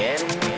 Yeah.